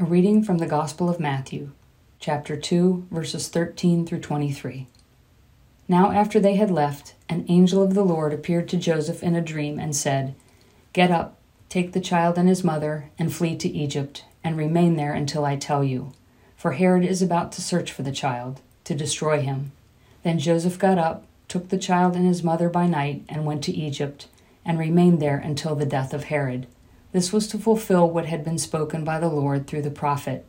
A reading from the Gospel of Matthew, chapter 2, verses 13 through 23. Now, after they had left, an angel of the Lord appeared to Joseph in a dream and said, Get up, take the child and his mother, and flee to Egypt, and remain there until I tell you. For Herod is about to search for the child, to destroy him. Then Joseph got up, took the child and his mother by night, and went to Egypt, and remained there until the death of Herod this was to fulfill what had been spoken by the Lord through the prophet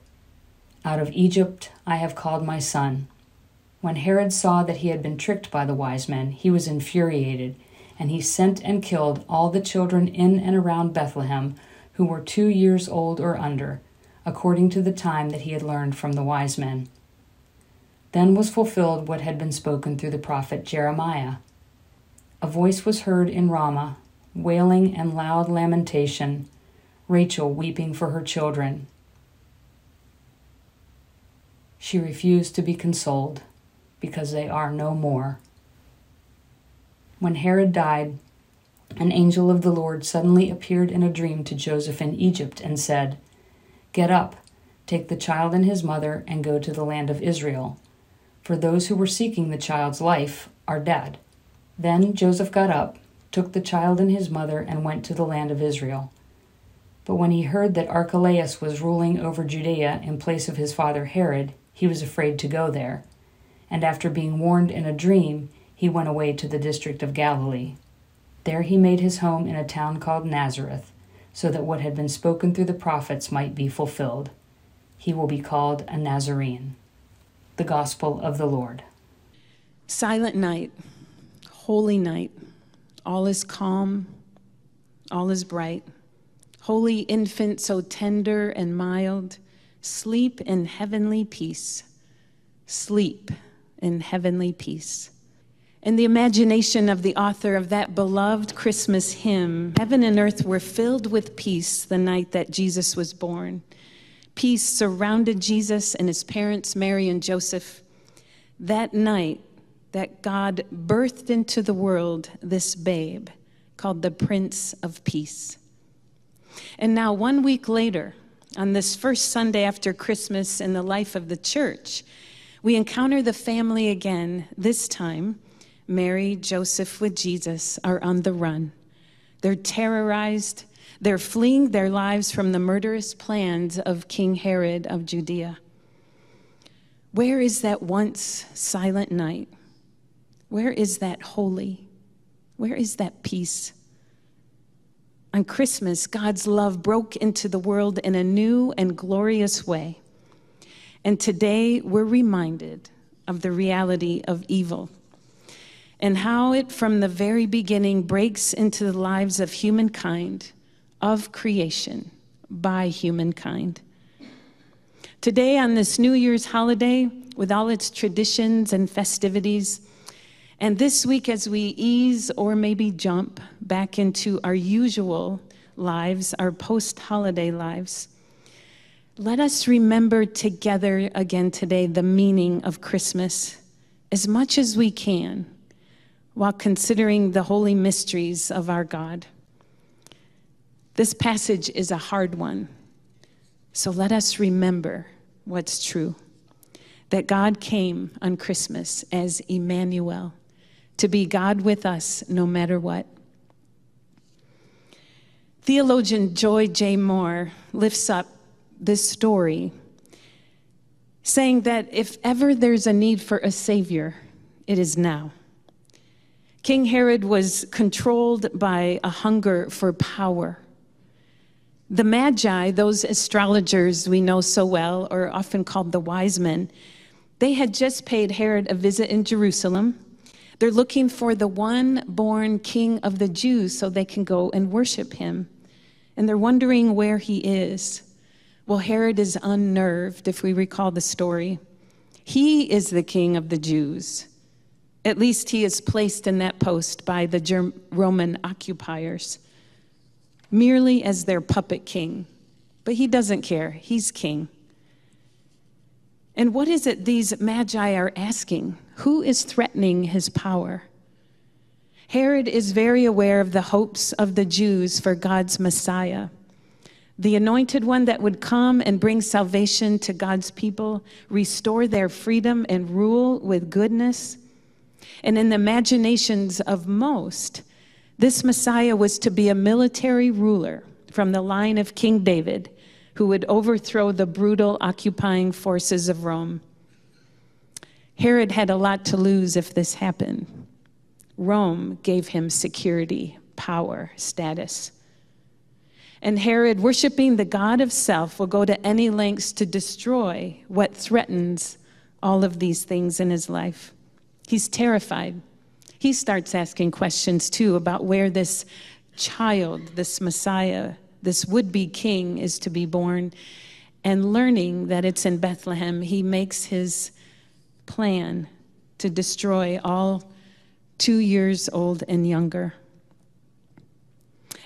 Out of Egypt I have called my son. When Herod saw that he had been tricked by the wise men, he was infuriated, and he sent and killed all the children in and around Bethlehem who were two years old or under, according to the time that he had learned from the wise men. Then was fulfilled what had been spoken through the prophet Jeremiah. A voice was heard in Ramah, wailing and loud lamentation, Rachel weeping for her children. She refused to be consoled because they are no more. When Herod died, an angel of the Lord suddenly appeared in a dream to Joseph in Egypt and said, Get up, take the child and his mother, and go to the land of Israel. For those who were seeking the child's life are dead. Then Joseph got up took the child and his mother, and went to the land of Israel. But when he heard that Archelaus was ruling over Judea in place of his father Herod, he was afraid to go there. And after being warned in a dream, he went away to the district of Galilee. There he made his home in a town called Nazareth, so that what had been spoken through the prophets might be fulfilled. He will be called a Nazarene. The Gospel of the Lord. Silent night, holy night. All is calm, all is bright. Holy infant, so tender and mild, sleep in heavenly peace. Sleep in heavenly peace. In the imagination of the author of that beloved Christmas hymn, heaven and earth were filled with peace the night that Jesus was born. Peace surrounded Jesus and his parents, Mary and Joseph. That night, that God birthed into the world this babe called the Prince of Peace. And now, one week later, on this first Sunday after Christmas in the life of the church, we encounter the family again. This time, Mary, Joseph with Jesus are on the run. They're terrorized. They're fleeing their lives from the murderous plans of King Herod of Judea. Where is that once silent night? Where is that holy? Where is that peace? On Christmas, God's love broke into the world in a new and glorious way. And today, we're reminded of the reality of evil and how it, from the very beginning, breaks into the lives of humankind, of creation, by humankind. Today, on this New Year's holiday, with all its traditions and festivities, and this week, as we ease or maybe jump back into our usual lives, our post holiday lives, let us remember together again today the meaning of Christmas as much as we can while considering the holy mysteries of our God. This passage is a hard one, so let us remember what's true that God came on Christmas as Emmanuel to be God with us no matter what. Theologian Joy J. Moore lifts up this story, saying that if ever there's a need for a Savior, it is now. King Herod was controlled by a hunger for power. The Magi, those astrologers we know so well, or often called the wise men, they had just paid Herod a visit in Jerusalem they're looking for the one born king of the Jews so they can go and worship him. And they're wondering where he is. Well, Herod is unnerved, if we recall the story. He is the king of the Jews. At least he is placed in that post by the Roman occupiers, merely as their puppet king. But he doesn't care, he's king. And what is it these magi are asking? Who is threatening his power? Herod is very aware of the hopes of the Jews for God's Messiah. the anointed one that would come and bring salvation to God's people, restore their freedom, and rule with goodness. And in the imaginations of most, this Messiah was to be a military ruler from the line of King David who would overthrow the brutal occupying forces of Rome. Herod had a lot to lose if this happened. Rome gave him security, power, status. And Herod, worshiping the God of self, will go to any lengths to destroy what threatens all of these things in his life. He's terrified. He starts asking questions too about where this child, this Messiah, this would be king is to be born. And learning that it's in Bethlehem, he makes his plan to destroy all two years old and younger.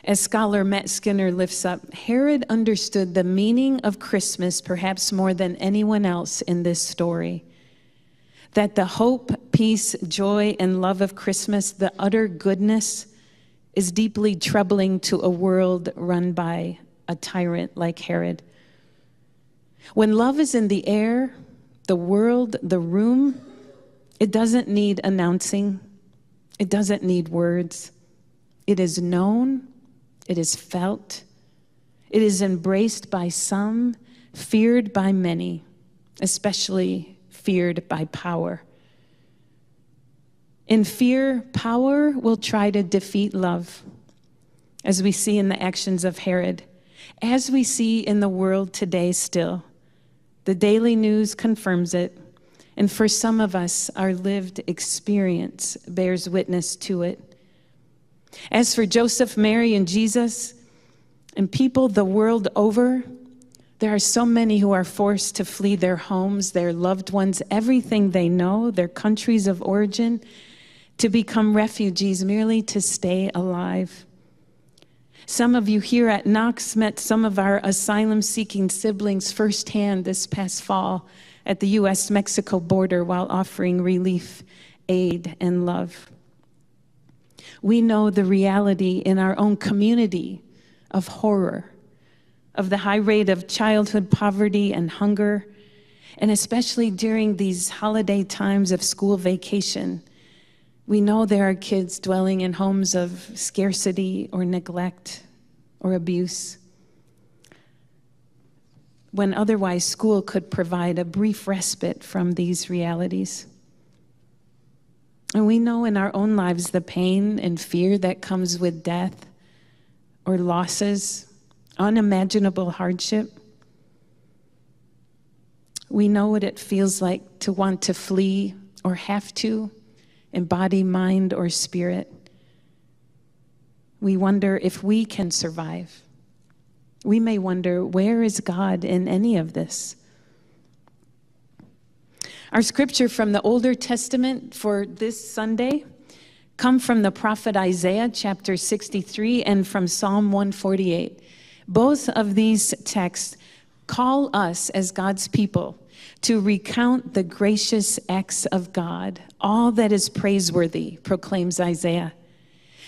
As scholar Matt Skinner lifts up, Herod understood the meaning of Christmas perhaps more than anyone else in this story. That the hope, peace, joy, and love of Christmas, the utter goodness, is deeply troubling to a world run by a tyrant like Herod. When love is in the air, the world, the room, it doesn't need announcing, it doesn't need words. It is known, it is felt, it is embraced by some, feared by many, especially feared by power. In fear, power will try to defeat love, as we see in the actions of Herod, as we see in the world today still. The daily news confirms it, and for some of us, our lived experience bears witness to it. As for Joseph, Mary, and Jesus, and people the world over, there are so many who are forced to flee their homes, their loved ones, everything they know, their countries of origin, to become refugees merely to stay alive. Some of you here at Knox met some of our asylum seeking siblings firsthand this past fall at the US Mexico border while offering relief, aid, and love. We know the reality in our own community of horror, of the high rate of childhood poverty and hunger, and especially during these holiday times of school vacation we know there are kids dwelling in homes of scarcity or neglect or abuse, when otherwise school could provide a brief respite from these realities. And we know in our own lives the pain and fear that comes with death or losses, unimaginable hardship. We know what it feels like to want to flee or have to in body, mind, or spirit. We wonder if we can survive. We may wonder, where is God in any of this? Our scripture from the Older Testament for this Sunday come from the prophet Isaiah chapter 63 and from Psalm 148. Both of these texts call us as God's people to recount the gracious acts of God. All that is praiseworthy, proclaims Isaiah.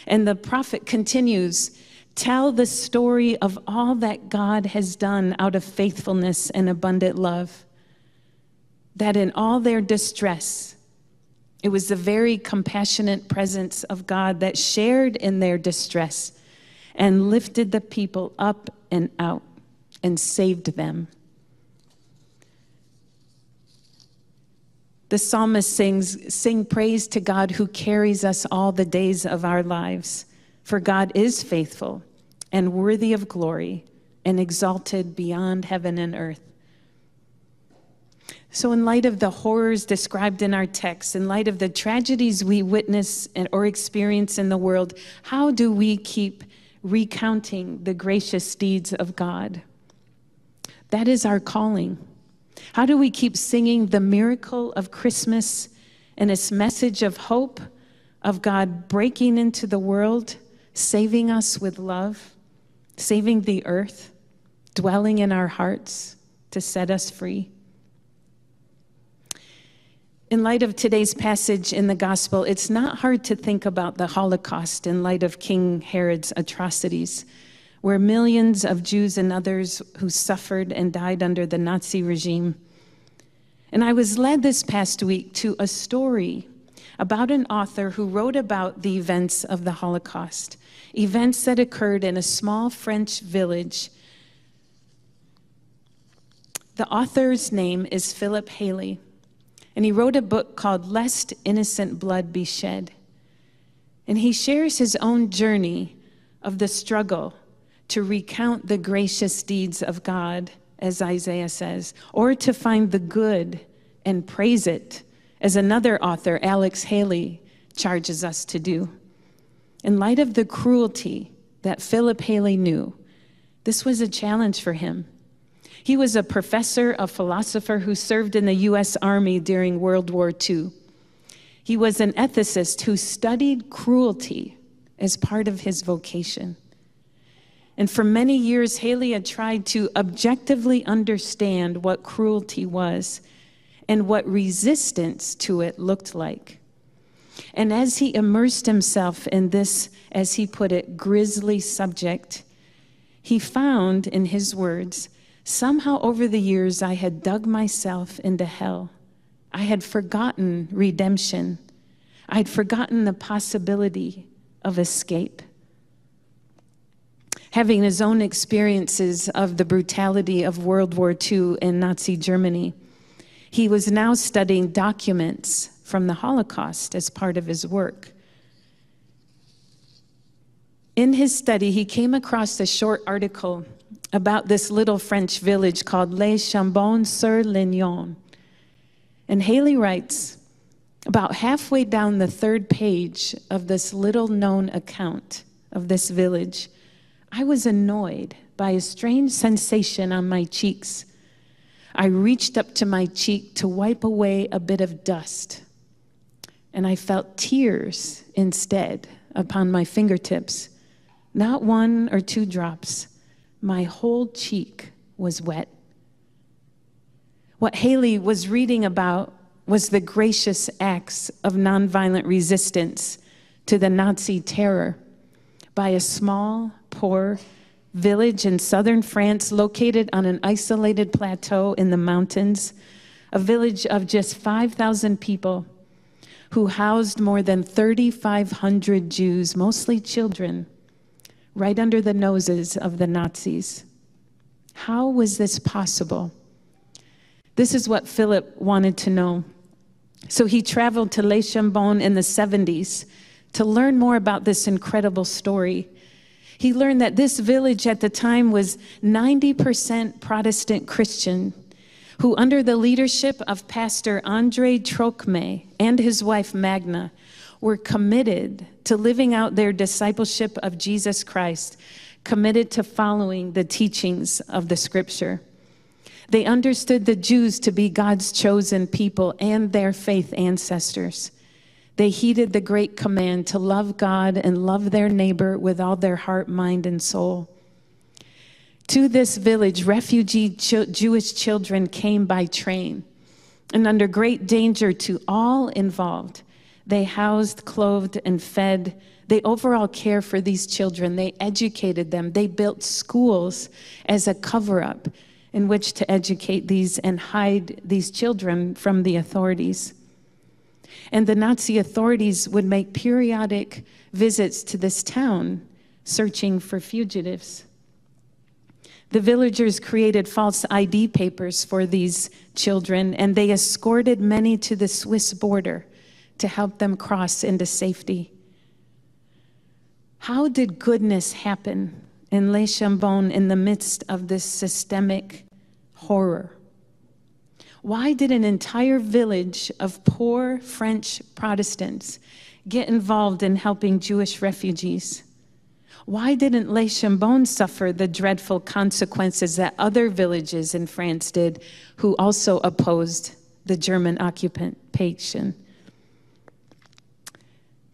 And the prophet continues tell the story of all that God has done out of faithfulness and abundant love. That in all their distress, it was the very compassionate presence of God that shared in their distress and lifted the people up and out and saved them. The psalmist sings, Sing praise to God who carries us all the days of our lives. For God is faithful and worthy of glory and exalted beyond heaven and earth. So, in light of the horrors described in our text, in light of the tragedies we witness and, or experience in the world, how do we keep recounting the gracious deeds of God? That is our calling. How do we keep singing the miracle of Christmas and its message of hope, of God breaking into the world, saving us with love, saving the earth, dwelling in our hearts to set us free? In light of today's passage in the gospel, it's not hard to think about the Holocaust in light of King Herod's atrocities where millions of Jews and others who suffered and died under the Nazi regime. And I was led this past week to a story about an author who wrote about the events of the Holocaust, events that occurred in a small French village. The author's name is Philip Hallie, and he wrote a book called Lest Innocent Blood Be Shed. And he shares his own journey of the struggle to recount the gracious deeds of God, as Isaiah says, or to find the good and praise it as another author, Alex Haley, charges us to do. In light of the cruelty that Philip Hallie knew, this was a challenge for him. He was a professor, a philosopher who served in the U.S. Army during World War II. He was an ethicist who studied cruelty as part of his vocation. And for many years, Hallie had tried to objectively understand what cruelty was and what resistance to it looked like. And as he immersed himself in this, as he put it, grisly subject, he found, in his words, somehow over the years I had dug myself into hell. I had forgotten redemption. I had forgotten the possibility of escape. Having his own experiences of the brutality of World War II in Nazi Germany, he was now studying documents from the Holocaust as part of his work. In his study, he came across a short article about this little French village called Les Chambons sur Lignon. And Hallie writes about halfway down the third page of this little known account of this village, I was annoyed by a strange sensation on my cheeks I reached up to my cheek to wipe away a bit of dust, and I felt tears instead upon my fingertips. Not one or two drops, my whole cheek was wet. What Hallie was reading about was the gracious acts of nonviolent resistance to the Nazi terror by a small, poor, village in southern France located on an isolated plateau in the mountains, a village of just 5,000 people who housed more than 3,500 Jews, mostly children, right under the noses of the Nazis. How was this possible? This is what Philip wanted to know. So he traveled to Les Chambons in the 70s to learn more about this incredible story he learned that this village at the time was 90% Protestant Christian, who, under the leadership of Pastor Andre Trocmé and his wife Magda, were committed to living out their discipleship of Jesus Christ, committed to following the teachings of the scripture. They understood the Jews to be God's chosen people and their faith ancestors. They heeded the great command to love God and love their neighbor with all their heart, mind, and soul. To this village, refugee Jewish children came by train, and under great danger to all involved, they housed, clothed, and fed. They overall care for these children. They educated them. They built schools as a cover up in which to educate these and hide these children from the authorities. And the Nazi authorities would make periodic visits to this town searching for fugitives. The villagers created false ID papers for these children, and they escorted many to the Swiss border to help them cross into safety. How did goodness happen in Les Chambons in the midst of this systemic horror? Why did an entire village of poor French Protestants get involved in helping Jewish refugees? Why didn't Les Chambons suffer the dreadful consequences that other villages in France did who also opposed the German occupation?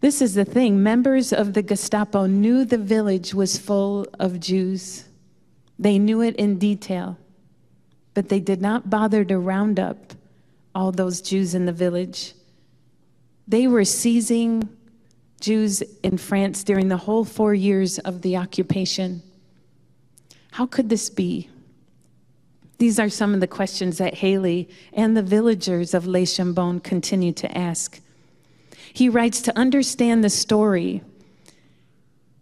This is the thing members of the Gestapo knew the village was full of Jews, they knew it in detail but they did not bother to round up all those Jews in the village. They were seizing Jews in France during the whole four years of the occupation. How could this be? These are some of the questions that Hallie and the villagers of Les Chambon continue to ask. He writes to understand the story,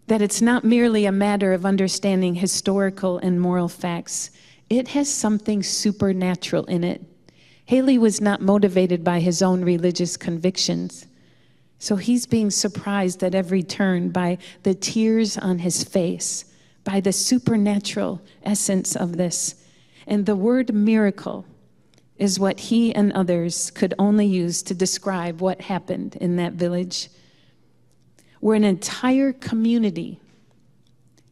that it's not merely a matter of understanding historical and moral facts, it has something supernatural in it. Hallie was not motivated by his own religious convictions. So he's being surprised at every turn by the tears on his face, by the supernatural essence of this. And the word miracle is what he and others could only use to describe what happened in that village, where an entire community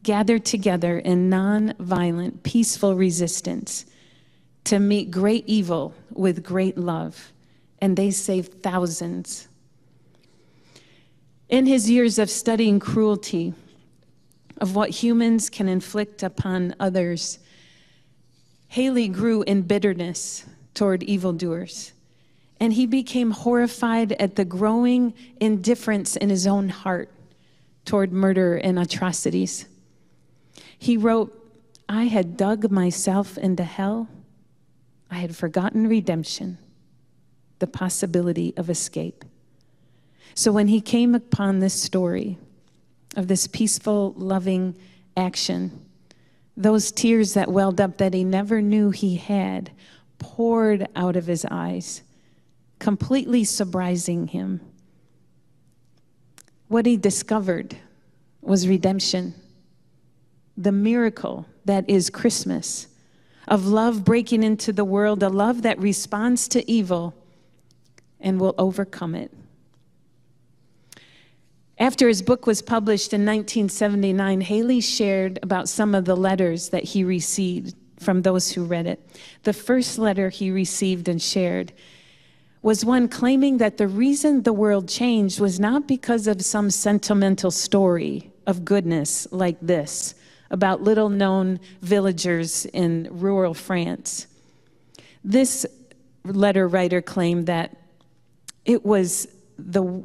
gathered together in non-violent, peaceful resistance to meet great evil with great love, and they saved thousands. In his years of studying cruelty, of what humans can inflict upon others, Hallie grew in bitterness toward evildoers, and he became horrified at the growing indifference in his own heart toward murder and atrocities. He wrote, I had dug myself into hell. I had forgotten redemption, the possibility of escape. So when he came upon this story of this peaceful, loving action, those tears that welled up that he never knew he had poured out of his eyes, completely surprising him. What he discovered was redemption, the miracle that is Christmas, of love breaking into the world, a love that responds to evil and will overcome it. After his book was published in 1979, Hallie shared about some of the letters that he received from those who read it. The first letter he received and shared was one claiming that the reason the world changed was not because of some sentimental story of goodness like this about little known villagers in rural France. This letter writer claimed that it was the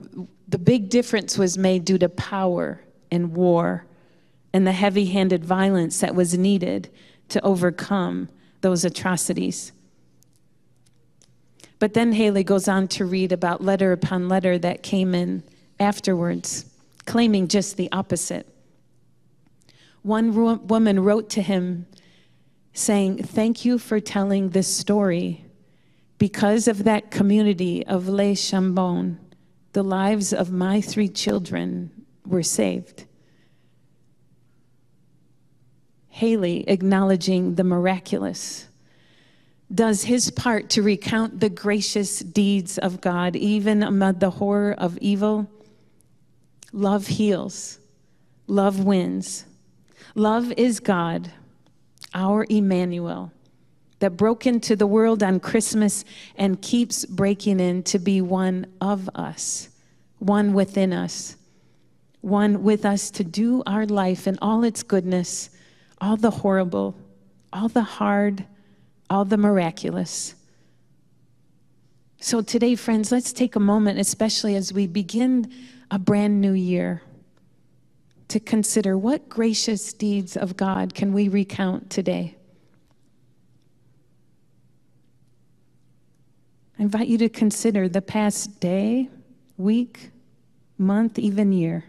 the big difference was made due to power and war and the heavy handed violence that was needed to overcome those atrocities. But then Hallie goes on to read about letter upon letter that came in afterwards, claiming just the opposite. One woman wrote to him saying, Thank you for telling this story. Because of that community of Les Chambon, the lives of my three children were saved. Hallie, acknowledging the miraculous, does his part to recount the gracious deeds of God, even amid the horror of evil. Love heals, love wins. Love is God, our Emmanuel that broke into the world on Christmas and keeps breaking in to be one of us, one within us, one with us to do our life in all its goodness, all the horrible, all the hard, all the miraculous. So, today, friends, let's take a moment, especially as we begin a brand new year, to consider what gracious deeds of God can we recount today. I invite you to consider the past day, week, month, even year.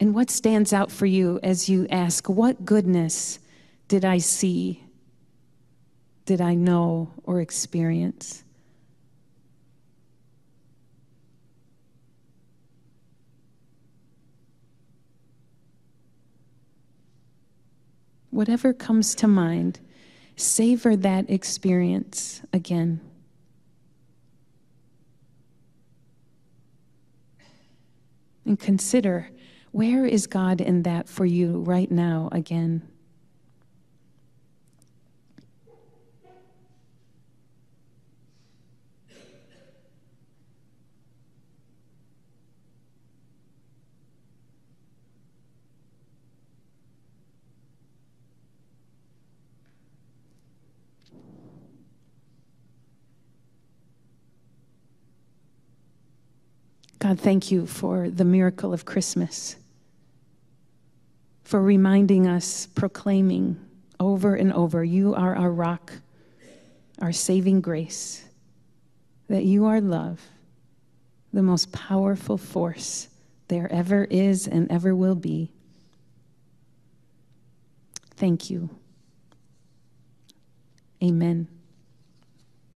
And what stands out for you as you ask, What goodness did I see, did I know, or experience? Whatever comes to mind, savor that experience again. and consider where is God in that for you right now again? God, thank you for the miracle of Christmas, for reminding us, proclaiming over and over, You are our rock, our saving grace, that you are love, the most powerful force there ever is and ever will be. Thank you. Amen.